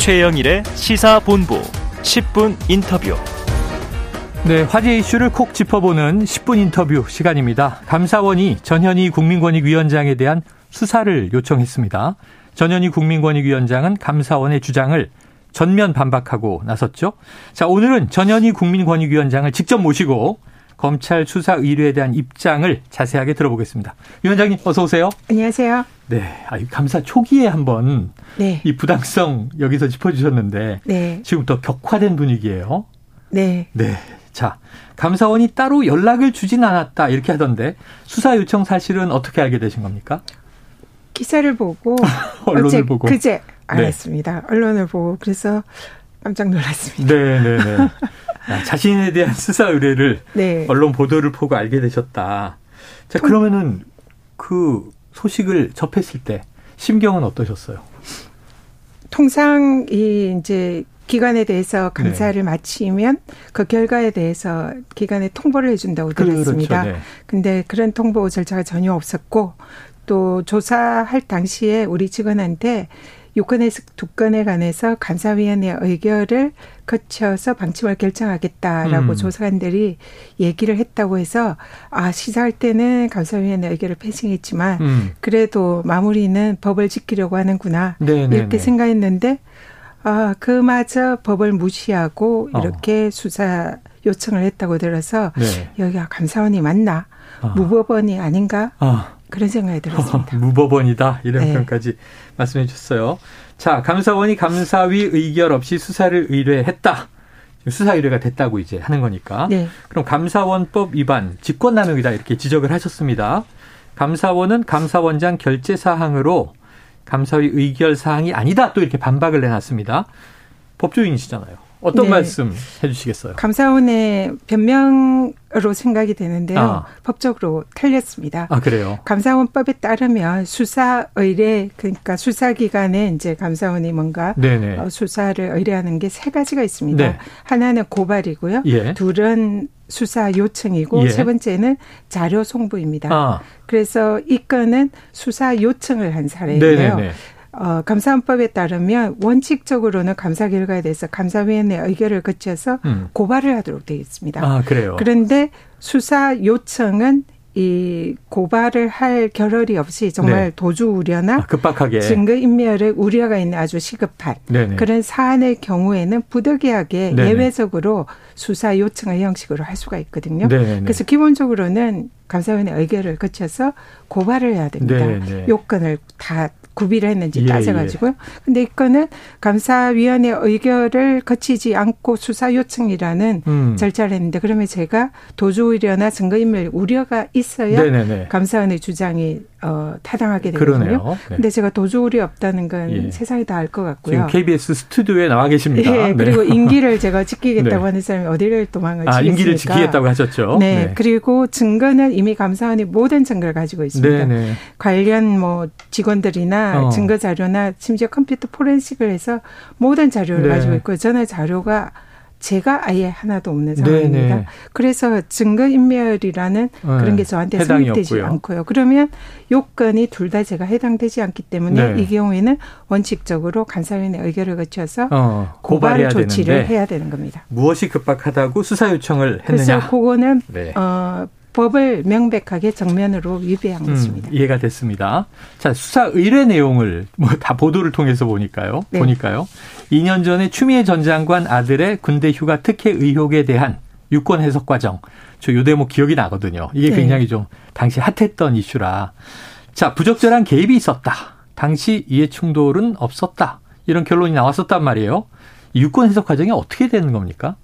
최영일의 시사본부 10분 인터뷰. 네, 화제 이슈를 콕 짚어보는 10분 인터뷰 시간입니다. 감사원이 전현희 국민권익위원장에 대한 수사를 요청했습니다. 전현희 국민권익위원장은 감사원의 주장을 전면 반박하고 나섰죠. 자, 오늘은 전현희 국민권익위원장을 직접 모시고 검찰 수사 의뢰에 대한 입장을 자세하게 들어보겠습니다. 위원장님 어서 오세요. 안녕하세요. 네, 아, 감사 초기에 한번 네. 이 부당성 여기서 짚어주셨는데 네. 지금 더 격화된 분위기예요. 네. 네. 자, 감사원이 따로 연락을 주진 않았다 이렇게 하던데 수사 요청 사실은 어떻게 알게 되신 겁니까? 기사를 보고 언론을 보고 그제 네. 알았습니다. 네. 언론을 보고 그래서 깜짝 놀랐습니다. 네, 네, 네. 아, 자신에 대한 수사 의뢰를 네. 언론 보도를 보고 알게 되셨다. 자, 그러면은 그 소식을 접했을 때 심경은 어떠셨어요? 통상 이 이제 기관에 대해서 감사를 네. 마치면 그 결과에 대해서 기관에 통보를 해준다고 그렇죠. 들었습니다. 그렇죠. 네. 근데 그런 통보 절차가 전혀 없었고 또 조사할 당시에 우리 직원한테 유권에서 두 건에 관해서 감사위원회 의결을 거쳐서 방침을 결정하겠다라고 음. 조사관들이 얘기를 했다고 해서 아 시사할 때는 감사위원회 의결을 패싱했지만 음. 그래도 마무리는 법을 지키려고 하는구나 네네네. 네, 이렇게 네. 생각했는데 아 그마저 법을 무시하고 어. 이렇게 어. 수사 요청을 했다고 들어서 네. 여기가 감사원이 맞나 어. 무법원이 아닌가 어. 그런 생각이 들었습니다. 무법원이다 이런 네. 표현까지 말씀해 주셨어요. 자 감사원이 감사위 의결 없이 수사를 의뢰했다. 수사 의뢰가 됐다고 이제 하는 거니까. 네. 그럼 감사원법 위반 직권남용이다 이렇게 지적을 하셨습니다. 감사원은 감사원장 결재 사항으로 감사위 의결 사항이 아니다 또 이렇게 반박을 내놨습니다. 법조인이시잖아요. 어떤 네. 말씀 해주시겠어요? 감사원의 변명으로 생각이 되는데요. 아. 법적으로 틀렸습니다. 아 그래요? 감사원법에 따르면 수사 의뢰 그러니까 수사 기관에 이제 감사원이 뭔가 네네. 어, 수사를 의뢰하는 게 세 가지가 있습니다. 네. 하나는 고발이고요. 예. 둘은 수사 요청이고 예. 세 번째는 자료 송부입니다. 아. 그래서 이 건은 수사 요청을 한 사례인데요. 네네네. 어, 감사원법에 따르면 원칙적으로는 감사 결과에 대해서 감사위원회 의결을 거쳐서 음. 고발을 하도록 되어 있습니다. 아, 그래요? 그런데 수사 요청은 이 고발을 할 겨를이 없이 정말 네. 도주 우려나 아, 급박하게 증거 인멸의 우려가 있는 아주 시급한 네네. 그런 사안의 경우에는 부득이하게 네네. 예외적으로 수사 요청의 형식으로 할 수가 있거든요. 네네. 그래서 기본적으로는 감사위원회 의결을 거쳐서 고발을 해야 됩니다. 요건을 다 구비를 했는지 예, 따져가지고요. 예. 근데 이거는 감사위원회 의결을 거치지 않고 수사 요청이라는 음. 절차를 했는데 그러면 제가 도주 우려나 증거인멸 우려가 있어야 네네네. 감사원의 주장이 어, 타당하게 되거든요. 그러네요. 네. 근데 제가 우려 없다는 건 예. 세상이 다 알 것 같고요. 지금 KBS 스튜디오에 나와 계십니다. 예, 그리고 네. 임기를 제가 지키겠다고 네. 하는 사람이 어디를 도망을 아, 치겠습니까? 임기를 지키겠다고 하셨죠. 네. 네. 그리고 증거는 이미 감사원이 모든 증거를 가지고 있습니다. 네네. 관련 뭐 직원들이나 어. 증거 자료나 심지어 컴퓨터 포렌식을 해서 모든 자료를 네. 가지고 있고 저는 자료가 제가 아예 하나도 없는 상황입니다. 네네. 그래서 증거인멸이라는 네. 그런 게 저한테 성립되지 않고요. 그러면 요건이 둘 다 제가 해당되지 않기 때문에 네. 이 경우에는 원칙적으로 감사위원회 의결을 거쳐서 어, 고발 조치를 해야 되는 겁니다. 무엇이 급박하다고 수사 요청을 했느냐? 그래서 그거는 네. 어, 법을 명백하게 정면으로 위배한 음, 것입니다. 이해가 됐습니다. 자, 수사 의뢰 내용을 뭐 다 보도를 통해서 보니까요. 네. 보니까요. 2년 전에 추미애 전 장관 아들의 군대 휴가 특혜 의혹에 대한 유권 해석 과정. 저 요 대목 기억이 나거든요. 이게 네. 굉장히 좀 당시 핫했던 이슈라. 자, 부적절한 개입이 있었다. 당시 이해 충돌은 없었다. 이런 결론이 나왔었단 말이에요. 유권 해석 과정이 어떻게 되는 겁니까?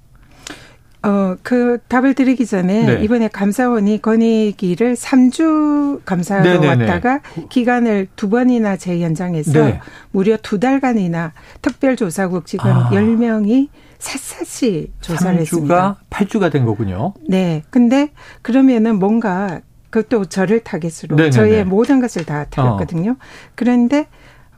어, 그 답을 드리기 전에 네. 이번에 감사원이 건의기를 3주 감사로 네네네. 왔다가 기간을 두 번이나 재연장해서 네. 무려 두 달간이나 특별조사국 직원 아. 10명이 샅샅이 조사를 3주가 했습니다. 8주가 된 거군요. 네. 근데 그러면은 뭔가 그것도 저를 타겟으로 네네네. 저의 모든 것을 다 틀었거든요. 어. 그런데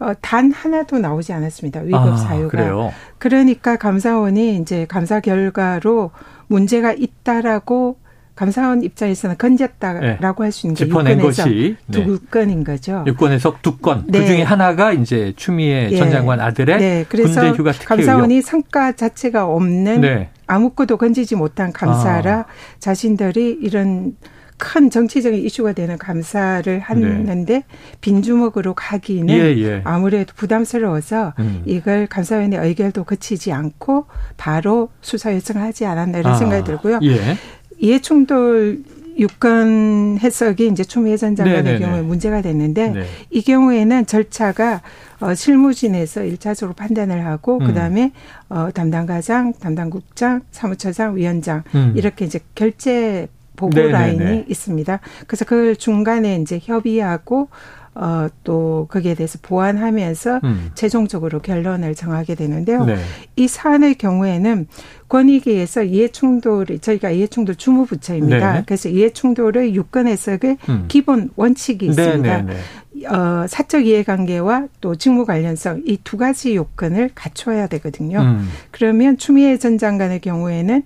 어, 단 하나도 나오지 않았습니다. 위법 아, 사유가. 그래요? 그러니까 감사원이 이제 감사 결과로 문제가 있다라고 감사원 입장에서는 건졌다라고 네. 할수 있는 게 짚어낸 것이 네. 두 건인 거죠. 유권 해석 두 건. 네. 그 중에 하나가 이제 추미애 네. 전 장관 아들의 네. 그래서 군대 휴가 특혜 감사원이 의혹. 성과 자체가 없는 네. 아무것도 건지지 못한 감사라 아. 자신들이 이런 큰 정치적인 이슈가 되는 감사를 했는데 네. 빈주먹으로 가기는 예, 예. 아무래도 부담스러워서 음. 이걸 감사위원회 의결도 거치지 않고 바로 수사 요청을 하지 않았나 이런 아. 생각이 들고요. 예. 이해충돌 유권 해석이 이제 추미애 전 장관의 네네네. 경우에 문제가 됐는데 네. 이 경우에는 절차가 어 실무진에서 일차적으로 판단을 하고 음. 그다음에 어 담당 과장, 담당 국장, 사무처장, 위원장 음. 이렇게 이제 결제 보고 네네네. 라인이 있습니다. 그래서 그걸 중간에 이제 협의하고 어, 또 거기에 대해서 보완하면서 음. 최종적으로 결론을 정하게 되는데요. 네. 이 사안의 경우에는 권익위에서 이해충돌이 저희가 이해충돌 주무부처입니다. 네. 그래서 이해충돌의 유권 해석의 음. 기본 원칙이 있습니다. 네, 네, 네. 어, 사적 이해관계와 또 직무 관련성 이 두 가지 요건을 갖춰야 되거든요. 음. 그러면 추미애 전 장관의 경우에는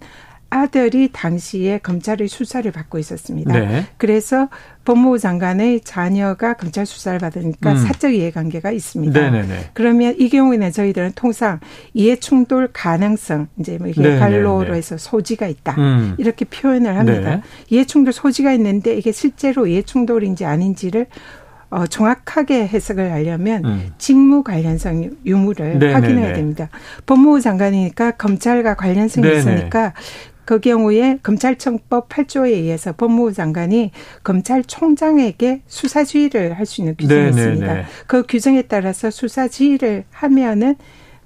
아들이 당시에 검찰의 수사를 받고 있었습니다. 네. 그래서 법무부 장관의 자녀가 검찰 수사를 받으니까 음. 사적 이해관계가 있습니다. 네네네. 그러면 이 경우에는 저희들은 통상 이해 충돌 가능성 이제 뭐 이게 갈로로 해서 소지가 있다 음. 이렇게 표현을 합니다. 네. 이해 충돌 소지가 있는데 이게 실제로 이해 충돌인지 아닌지를 어, 정확하게 해석을 하려면 음. 직무 관련성 유무를 네네네. 확인해야 됩니다. 법무부 장관이니까 검찰과 관련성이 네네. 있으니까 그 경우에 검찰청법 8조에 의해서 법무부 장관이 검찰총장에게 수사 지휘를 할 수 있는 규정이 네네네. 있습니다. 그 규정에 따라서 수사 지휘를 하면은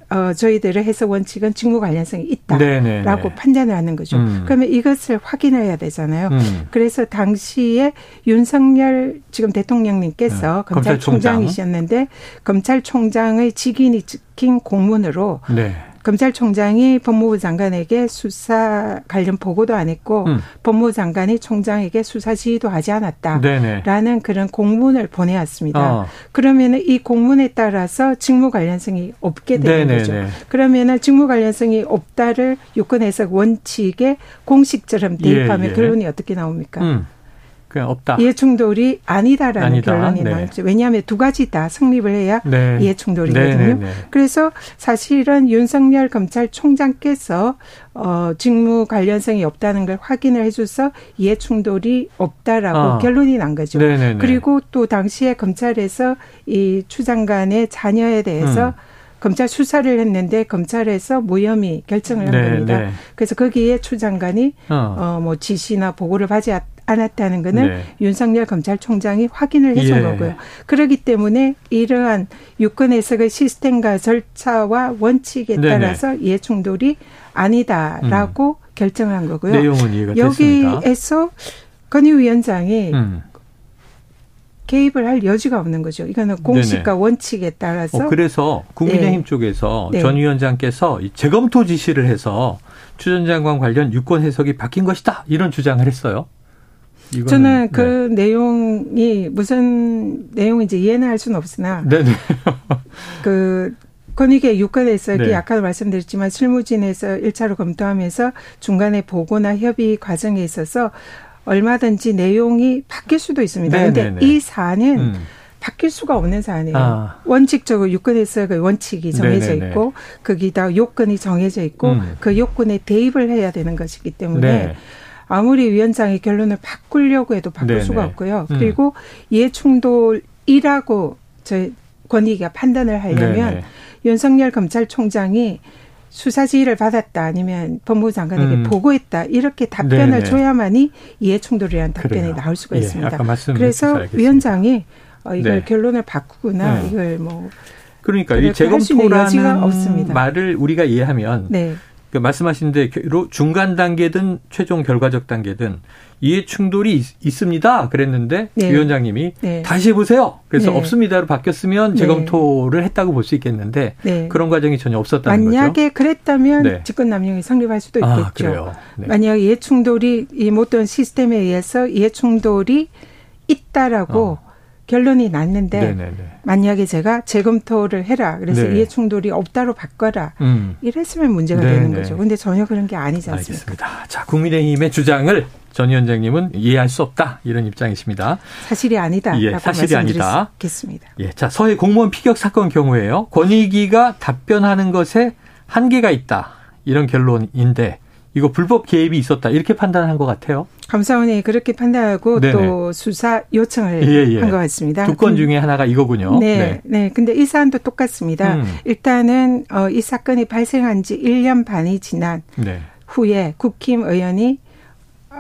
어, 저희들의 해석 원칙은 직무 관련성이 있다라고 네네네. 판단을 하는 거죠. 음. 그러면 이것을 확인해야 되잖아요. 음. 그래서 당시에 윤석열 지금 대통령님께서 네. 검찰총장이셨는데 검찰총장의 직인이 찍힌 공문으로 네. 검찰총장이 법무부 장관에게 수사 관련 보고도 안 했고 음. 법무부 장관이 총장에게 수사 지휘도 하지 않았다라는 네네. 그런 공문을 보내왔습니다. 어. 그러면은 이 공문에 따라서 직무 관련성이 없게 되는 네네네. 거죠. 그러면은 직무 관련성이 없다를 요건 해석 원칙에 공식처럼 대입하면 예, 예. 결론이 어떻게 나옵니까? 음. 그냥 없다. 이해 충돌이 아니다라는 아니다. 결론이 네. 나왔죠. 왜냐하면 두 가지 다 성립을 해야 네. 이해 충돌이거든요. 네, 네, 네. 그래서 사실은 윤석열 검찰총장께서 어 직무 관련성이 없다는 걸 확인을 해줘서 이해 충돌이 없다라고 아. 결론이 난 거죠. 네, 그리고 또 당시에 검찰에서 이 추 장관의 자녀에 대해서 음. 검찰 수사를 했는데 검찰에서 무혐의 결정을 한 네, 겁니다. 네. 그래서 거기에 추 장관이 어. 어뭐 지시나 보고를 받지 않았다는 것은 네. 윤석열 검찰총장이 확인을 해준 예. 거고요. 그렇기 때문에 이러한 유권 해석의 시스템과 절차와 원칙에 따라서 네네. 이해 충돌이 아니다라고 음. 결정한 거고요. 내용은 이해가 여기에서 건의위원장이 음. 개입을 할 여지가 없는 거죠. 이거는 공식과 네네. 원칙에 따라서. 어, 그래서 국민의힘 네. 쪽에서 네. 전 위원장께서 재검토 지시를 해서 추 전 장관 관련 유권 해석이 바뀐 것이다 이런 주장을 했어요. 저는 그 네. 내용이 무슨 내용인지 이해는 할 수는 없으나 네네. 그 권익의 유권 해석이 네. 아까 말씀드렸지만 실무진에서 1차로 검토하면서 중간에 보고나 협의 과정에 있어서 얼마든지 내용이 바뀔 수도 있습니다. 그런데 이 사안은 음. 바뀔 수가 없는 사안이에요. 아. 원칙적으로 유권 해석의 원칙이 정해져 네네네. 있고 거기다 요건이 정해져 있고 음. 그 요건에 대입을 해야 되는 것이기 때문에 네. 아무리 위원장이 결론을 바꾸려고 해도 바꿀 네네. 수가 없고요. 음. 그리고 이해 충돌이라고 저 권익위가 판단을 하려면 네네. 윤석열 검찰총장이 수사 지휘를 받았다 아니면 법무부 장관에게 음. 보고했다 이렇게 답변을 네네. 줘야만이 이해 충돌이라는 답변이 그래요. 나올 수가 예, 있습니다. 그래서 위원장이 어, 이걸 네. 결론을 바꾸거나 네. 이걸 뭐 그러니까 이 재검토라는 말을 우리가 이해하면 네. 그 말씀하신 대로 중간 단계든 최종 결과적 단계든 이해 충돌이 있, 습니다 그랬는데 네. 위원장님이 네. 다시 해보세요. 그래서 네. 없습니다로 바뀌었으면 네. 재검토를 했다고 볼 수 있겠는데 네. 그런 과정이 전혀 없었다는 만약에 거죠. 만약에 그랬다면 네. 직권 남용이 성립할 수도 아, 있겠죠. 아, 만약 이해 충돌이 이 모든 시스템에 의해서 이해 충돌이 있다라고 어. 결론이 났는데 네네네. 만약에 제가 재검토를 해라. 그래서 네. 이해 충돌이 없다로 바꿔라. 음. 이랬으면 문제가 네 되는 네. 거죠. 근데 전혀 그런 게 아니지 않습니까? 알겠습니다. 자, 국민의힘의 주장을 전 위원장님은 이해할 수 없다 이런 입장이십니다. 사실이 아니다. 예, 사실이 아니다. 겠습니다. 예, 자 서해 공무원 피격 사건 경우에요. 권익위가 답변하는 것에 한계가 있다 이런 결론인데 이거 불법 개입이 있었다 이렇게 판단한 것 같아요. 감사원이 그렇게 판단하고 네네. 또 수사 요청을 예, 예. 한것 같습니다. 두 건 중에 하나가 이거군요. 네, 네, 네. 근데 이 사안도 똑같습니다. 음. 일단은 어, 이 사건이 발생한 지 1년 반이 지난 네. 후에 국힘 의원이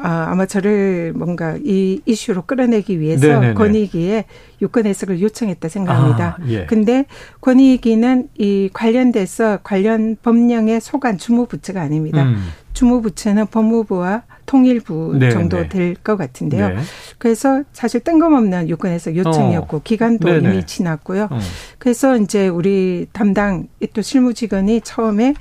아, 아마 저를 뭔가 이 이슈로 끌어내기 위해서 네네네. 권익위에 유권 해석을 요청했다 생각합니다. 아, 예. 근데 권익위는 이 관련돼서 관련 법령의 소관 주무부처가 아닙니다. 음. 주무부처는 법무부와 통일부 네네. 정도 될 것 같은데요. 네. 그래서 사실 뜬금없는 유권해석 요청이었고 어. 기간도 네네. 이미 지났고요. 음. 그래서 이제 우리 담당 또 실무직원이 처음에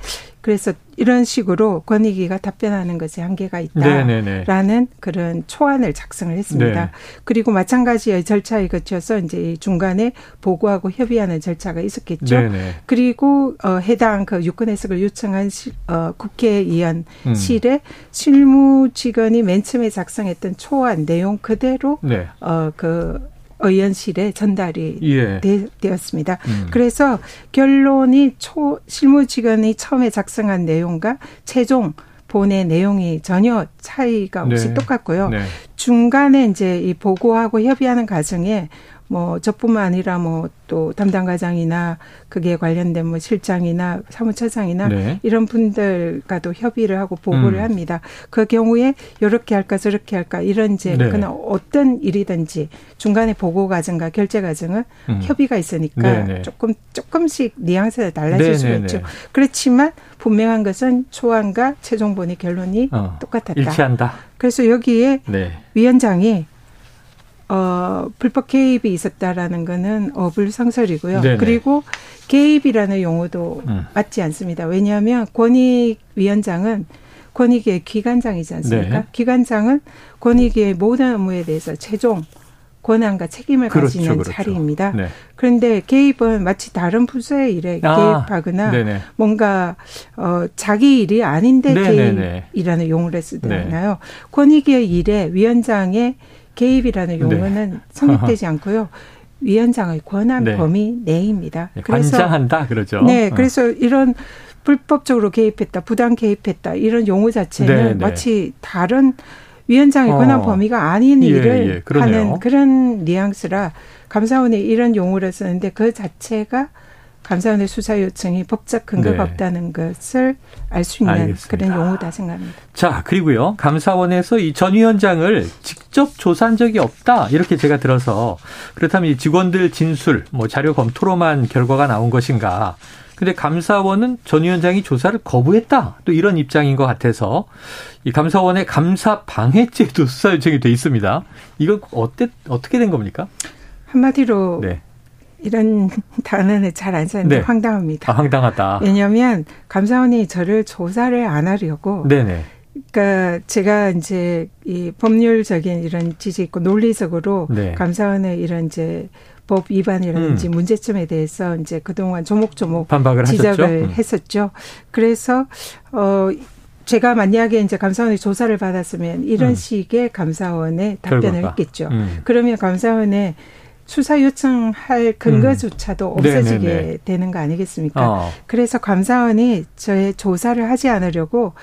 그래서 이런 식으로 권익위가 답변하는 것에 한계가 있다라는 네네네. 그런 초안을 작성을 했습니다. 네. 그리고 마찬가지의 절차에 거쳐서 이제 중간에 보고하고 협의하는 절차가 있었겠죠. 네네. 그리고 어 해당 그 유권 해석을 요청한 시, 어 국회의원실에 음. 실무 직원이 맨 처음에 작성했던 초안 내용 그대로 네. 어그 의원실에 전달이 예. 되, 었습니다 음. 그래서 결론이 초 실무직원이 처음에 작성한 내용과 최종 본의 내용이 전혀 차이가 없이 네. 똑같고요. 네. 중간에 이제 이 보고하고 협의하는 과정에 뭐 저뿐만 아니라 뭐 또 담당 과장이나 그게 관련된 뭐 실장이나 사무처장이나 네. 이런 분들과도 협의를 하고 보고를 음. 합니다. 그 경우에 이렇게 할까 저렇게 할까 이런 이제 네. 그냥 어떤 일이든지 중간에 보고 과정과 결제 과정은 음. 협의가 있으니까 네네. 네. 조금 조금씩 뉘앙스가 달라질. 수가 네, 있죠. 네. 그렇지만 분명한 것은 초안과 최종본의 결론이 어, 똑같았다. 일치한다. 그래서 여기에 네. 위원장이 어, 불법 개입이 있었다라는 거는 어불성설이고요. 네네. 그리고 개입이라는 용어도 음. 맞지 않습니다. 왜냐하면 권익위원장은 권익위의 기관장이지 않습니까? 네. 기관장은 권익위의 모든 업무에 대해서 최종 권한과 책임을 그렇죠, 가지는 그렇죠. 자리입니다. 네. 그런데 개입은 마치 다른 부서의 일에 아, 개입하거나 네네. 뭔가 어 자기 일이 아닌데 네네네. 개입이라는 용어를 쓰잖아요. 네. 권익위의 일에 위원장의 개입이라는 네. 용어는 네. 성립되지 않고요. 위원장의 권한 네. 범위 내입니다. 네, 그래서 관장한다 그러죠. 네, 어. 그래서 이런 불법적으로 개입했다, 부당 개입했다 이런 용어 자체는 네, 네. 마치 다른 위원장의 어. 권한 범위가 아닌 예, 일을 예, 하는 그런 뉘앙스라 감사원이 이런 용어를 쓰는데 그 자체가 감사원의 수사 요청이 법적 근거가 네. 없다는 것을 알 수 있는 알겠습니다. 그런 용어다 생각합니다. 자, 그리고요. 감사원에서 이 전 위원장을 직접 조사한 적이 없다. 이렇게 제가 들어서 그렇다면 이 직원들 진술, 뭐 자료 검토로만 결과가 나온 것인가? 근데 감사원은 전 위원장이 조사를 거부했다. 또 이런 입장인 것 같아서 이 감사원의 감사 방해죄도 수사 요청이 돼 있습니다. 이건 어때 어떻게 된 겁니까? 한마디로 네. 이런 단어는 잘 안 쓰는데 네. 황당합니다. 아, 황당하다. 왜냐하면 감사원이 저를 조사를 안 하려고. 네네. 그러니까 제가 이제 이 법률적인 이런 지식 있고 논리적으로 네. 감사원의 이런 이제 법 위반이라든지 음. 문제점에 대해서 이제 그동안 조목조목 반박을 지적을 음. 했었죠. 그래서 어 제가 만약에 이제 감사원의 조사를 받았으면 이런 음. 식의 감사원의 답변을 결과가. 했겠죠. 음. 그러면 감사원의 수사 요청할 근거조차도 음. 없어지게 네네네. 되는 거 아니겠습니까? 어. 그래서 감사원이 저의 조사를 하지 않으려고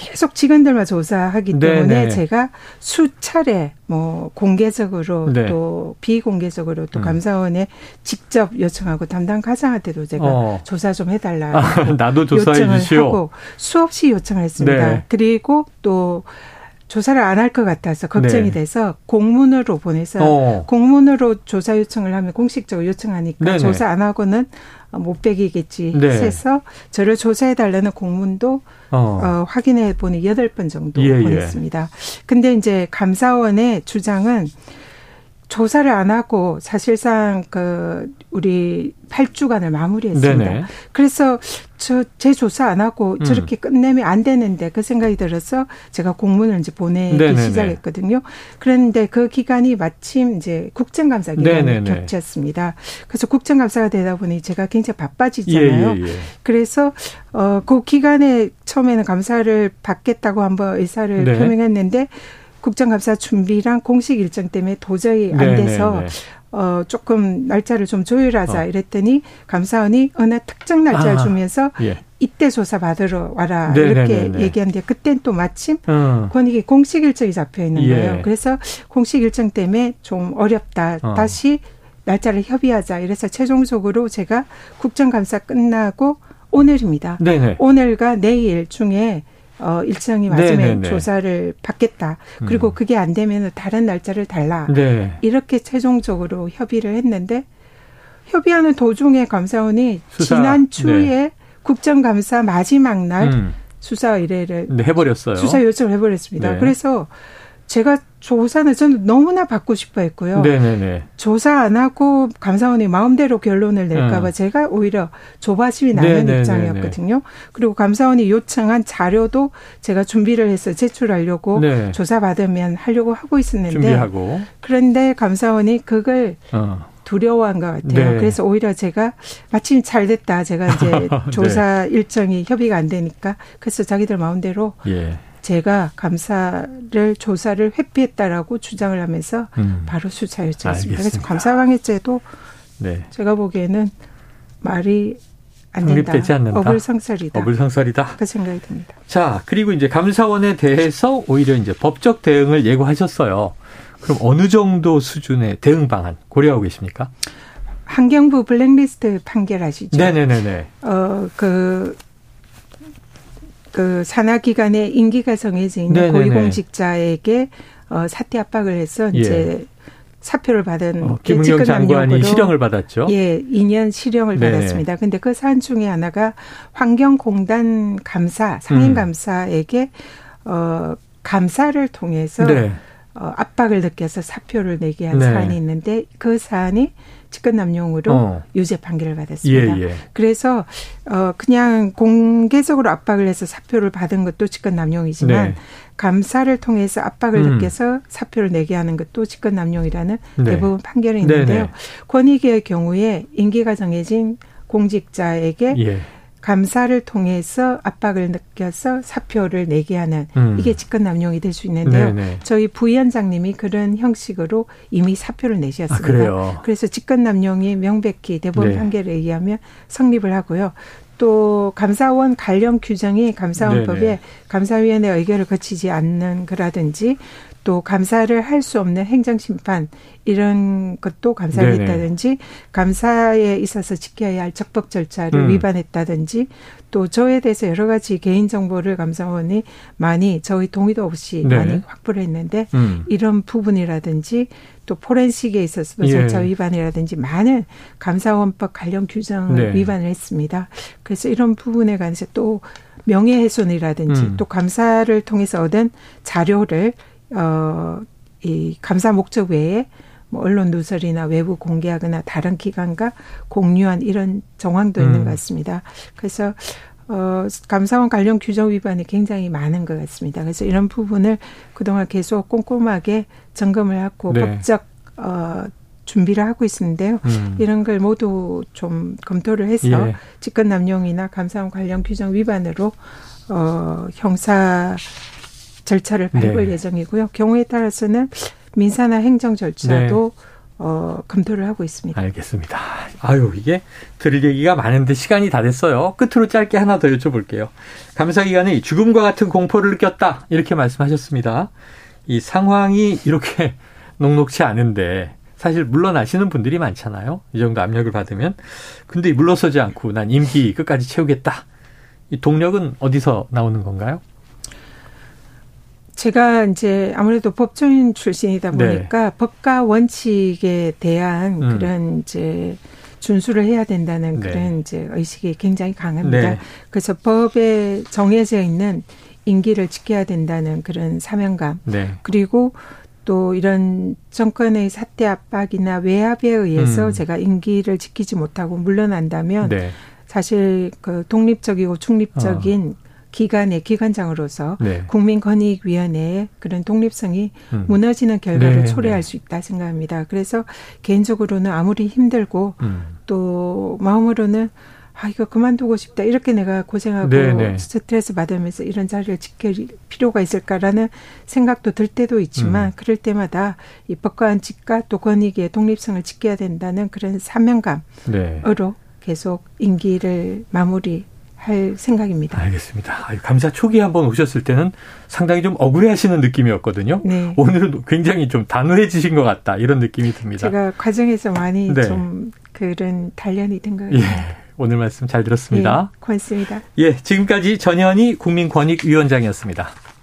계속 직원들만 조사하기 때문에 네네. 제가 수차례 뭐 공개적으로 네. 또 비공개적으로 또 음. 감사원에 직접 요청하고 담당 과장한테도 제가 어. 조사 좀 해달라 아, 나도 조사해 요청을 주시오. 하고 수없이 요청을 했습니다. 네. 그리고 또 조사를 안 할 것 같아서 걱정이 네. 돼서 공문으로 보내서 어. 공문으로 조사 요청을 하면 공식적으로 요청하니까 네네. 조사 안 하고는 못 빼기겠지 네. 해서 저를 조사해 달라는 공문도 어. 어 확인해 보니 여덟 번 정도 예, 예. 보냈습니다. 예. 근데 이제 감사원의 주장은 조사를 안 하고 사실상 그 우리 8주간을 마무리했습니다. 네네. 그래서 저 제 조사 안 하고 음. 저렇게 끝내면 안 되는데 그 생각이 들어서 제가 공문을 이제 보내기 네네네. 시작했거든요. 그런데 그 기간이 마침 이제 국정감사 기간이 겹쳤습니다. 그래서 국정감사가 되다 보니 제가 굉장히 바빠지잖아요. 예, 예, 예. 그래서 어그 기간에 처음에는 감사를 받겠다고 한번 의사를 네. 표명했는데 국정감사 준비랑 공식 일정 때문에 도저히 안 네, 네, 돼서 네네네. 어 조금 날짜를 좀 조율하자 어. 이랬더니 감사원이 어느 특정 날짜를 아, 주면서 예. 이때 조사 받으러 와라 네네네네. 이렇게 얘기하는데 그땐 또 마침 어. 권익이 공식 일정이 잡혀 있는 예. 거예요. 그래서 공식 일정 때문에 좀 어렵다. 어. 다시 날짜를 협의하자. 이래서 최종적으로 제가 국정감사 끝나고 오늘입니다. 네네. 오늘과 내일 중에 어, 일정이 맞으면 네네네. 조사를 받겠다. 그리고 음. 그게 안 되면 다른 날짜를 달라. 네. 이렇게 최종적으로 협의를 했는데 협의하는 도중에 감사원이 수사. 지난 추에 네. 국정감사 마지막 날 음. 수사 의뢰를 네, 해버렸어요. 수사 요청을 해버렸습니다. 네. 그래서 제가 조사는 저는 너무나 받고 싶어 했고요. 네네네. 조사 안 하고 감사원이 마음대로 결론을 낼까봐 음. 제가 오히려 조바심이 나는 네네네네. 입장이었거든요. 그리고 감사원이 요청한 자료도 제가 준비를 해서 제출하려고 네. 조사받으면 하려고 하고 있었는데 준비하고. 그런데 감사원이 그걸 어. 두려워한 것 같아요. 네. 그래서 오히려 제가 마침 잘 됐다. 제가 이제 네. 조사 네. 일정이 협의가 안 되니까 그래서 자기들 마음대로 예. 제가 감사를 조사를 회피했다라고 주장을 하면서 음. 바로 수사 요청했습니다. 그래서 감사방해죄도 네. 제가 보기에는 말이 안 된다. 되지 않는다. 어불성설이다. 어불성설이다. 그 생각이 듭니다. 자, 그리고 이제 감사원에 대해서 오히려 이제 법적 대응을 예고하셨어요. 그럼 어느 정도 수준의 대응 방안 고려하고 계십니까? 환경부 블랙리스트 판결하시죠. 네네네네. 어, 그, 그 산하 기관에 임기가 정해져 있는 네네네. 고위공직자에게 어 사퇴 압박을 해서 예. 이제 사표를 받은 어, 김은경 장관이 실형을 받았죠. 예, 2년 실형을 네네. 받았습니다. 근데 그 사안 중에 하나가 환경공단 감사 상임 음. 감사에게 어 감사를 통해서 네. 어 압박을 느껴서 사표를 내게 한 네. 사안이 있는데 그 사안이 직권남용으로 어. 유죄 판결을 받았습니다. 예, 예. 그래서 어 그냥 공개적으로 압박을 해서 사표를 받은 것도 직권남용이지만 네. 감사를 통해서 압박을 음. 느껴서 사표를 내게 하는 것도 직권남용이라는 네. 대부분 판결이 있는데요. 네, 네. 권익위의 경우에 임기가 정해진 공직자에게 예. 감사를 통해서 압박을 느껴서 사표를 내게 하는 음. 이게 직권 남용이 될 수 있는데요. 네네. 저희 부위원장님이 그런 형식으로 이미 사표를 내셨습니다. 아, 그래서 직권 남용이 명백히 대법원 네. 판결에 의하면 성립을 하고요. 또 감사원 관련 규정이 감사원법에 감사위원회 의결을 거치지 않는 거라든지 또 감사를 할 수 없는 행정심판 이런 것도 감사를 네네. 했다든지 감사에 있어서 지켜야 할 적법 절차를 음. 위반했다든지 또 저에 대해서 여러 가지 개인 정보를 감사원이 많이 저희 동의도 없이 네. 많이 확보를 했는데 음. 이런 부분이라든지 또 포렌식에 있어서도 예. 절차 위반이라든지 많은 감사원법 관련 규정을 네. 위반을 했습니다. 그래서 이런 부분에 관해서 또 명예훼손이라든지 음. 또 감사를 통해서 얻은 자료를 어, 이 감사 목적 외에 뭐 언론 누설이나 외부 공개하거나 다른 기관과 공유한 이런 정황도 음. 있는 것 같습니다. 그래서 어, 감사원 관련 규정 위반이 굉장히 많은 것 같습니다. 그래서 이런 부분을 그동안 계속 꼼꼼하게 점검을 하고 네. 법적 어, 준비를 하고 있었는데요. 음. 이런 걸 모두 좀 검토를 해서 예. 직권 남용이나 감사원 관련 규정 위반으로 어, 형사 절차를 밟을 네. 예정이고요. 경우에 따라서는 민사나 행정 절차도 네. 어, 검토를 하고 있습니다. 알겠습니다. 아유, 이게 들을 얘기가 많은데 시간이 다 됐어요. 끝으로 짧게 하나 더 여쭤볼게요. 감사기관이 죽음과 같은 공포를 느꼈다. 이렇게 말씀하셨습니다. 이 상황이 이렇게 녹록치 않은데 사실 물러나시는 분들이 많잖아요. 이 정도 압력을 받으면. 근데 물러서지 않고 난 임기 끝까지 채우겠다. 이 동력은 어디서 나오는 건가요? 제가 이제 아무래도 법조인 출신이다 네. 보니까 네. 법과 원칙에 대한 음. 그런 이제 준수를 해야 된다는 네. 그런 이제 의식이 굉장히 강합니다. 네. 그래서 법에 정해져 있는 임기를 지켜야 된다는 그런 사명감 네. 그리고 또 이런 정권의 사태 압박이나 외압에 의해서 음. 제가 임기를 지키지 못하고 물러난다면 네. 사실 그 독립적이고 중립적인 어. 기관의 기관장으로서 네. 국민권익위원회의 그런 독립성이 음. 무너지는 결과를 네, 초래할 네. 수 있다 생각합니다. 그래서 개인적으로는 아무리 힘들고 음. 또 마음으로는 아 이거 그만두고 싶다 이렇게 내가 고생하고 네네. 네. 스트레스 받으면서 이런 자리를 지킬 필요가 있을까라는 생각도 들 때도 있지만 음. 그럴 때마다 이 법관직과 또 권익의 독립성을 지켜야 된다는 그런 사명감으로 네. 계속 임기를 마무리 할 생각입니다. 알겠습니다. 감사 초기에 한번 오셨을 때는 상당히 좀 억울해하시는 느낌이었거든요. 네. 오늘은 굉장히 좀 단호해지신 것 같다 이런 느낌이 듭니다. 제가 과정에서 많이 네. 좀 그런 단련이 된 거예요. 예. 오늘 말씀 잘 들었습니다. 네, 고맙습니다. 예, 지금까지 전현희 국민권익위원장이었습니다.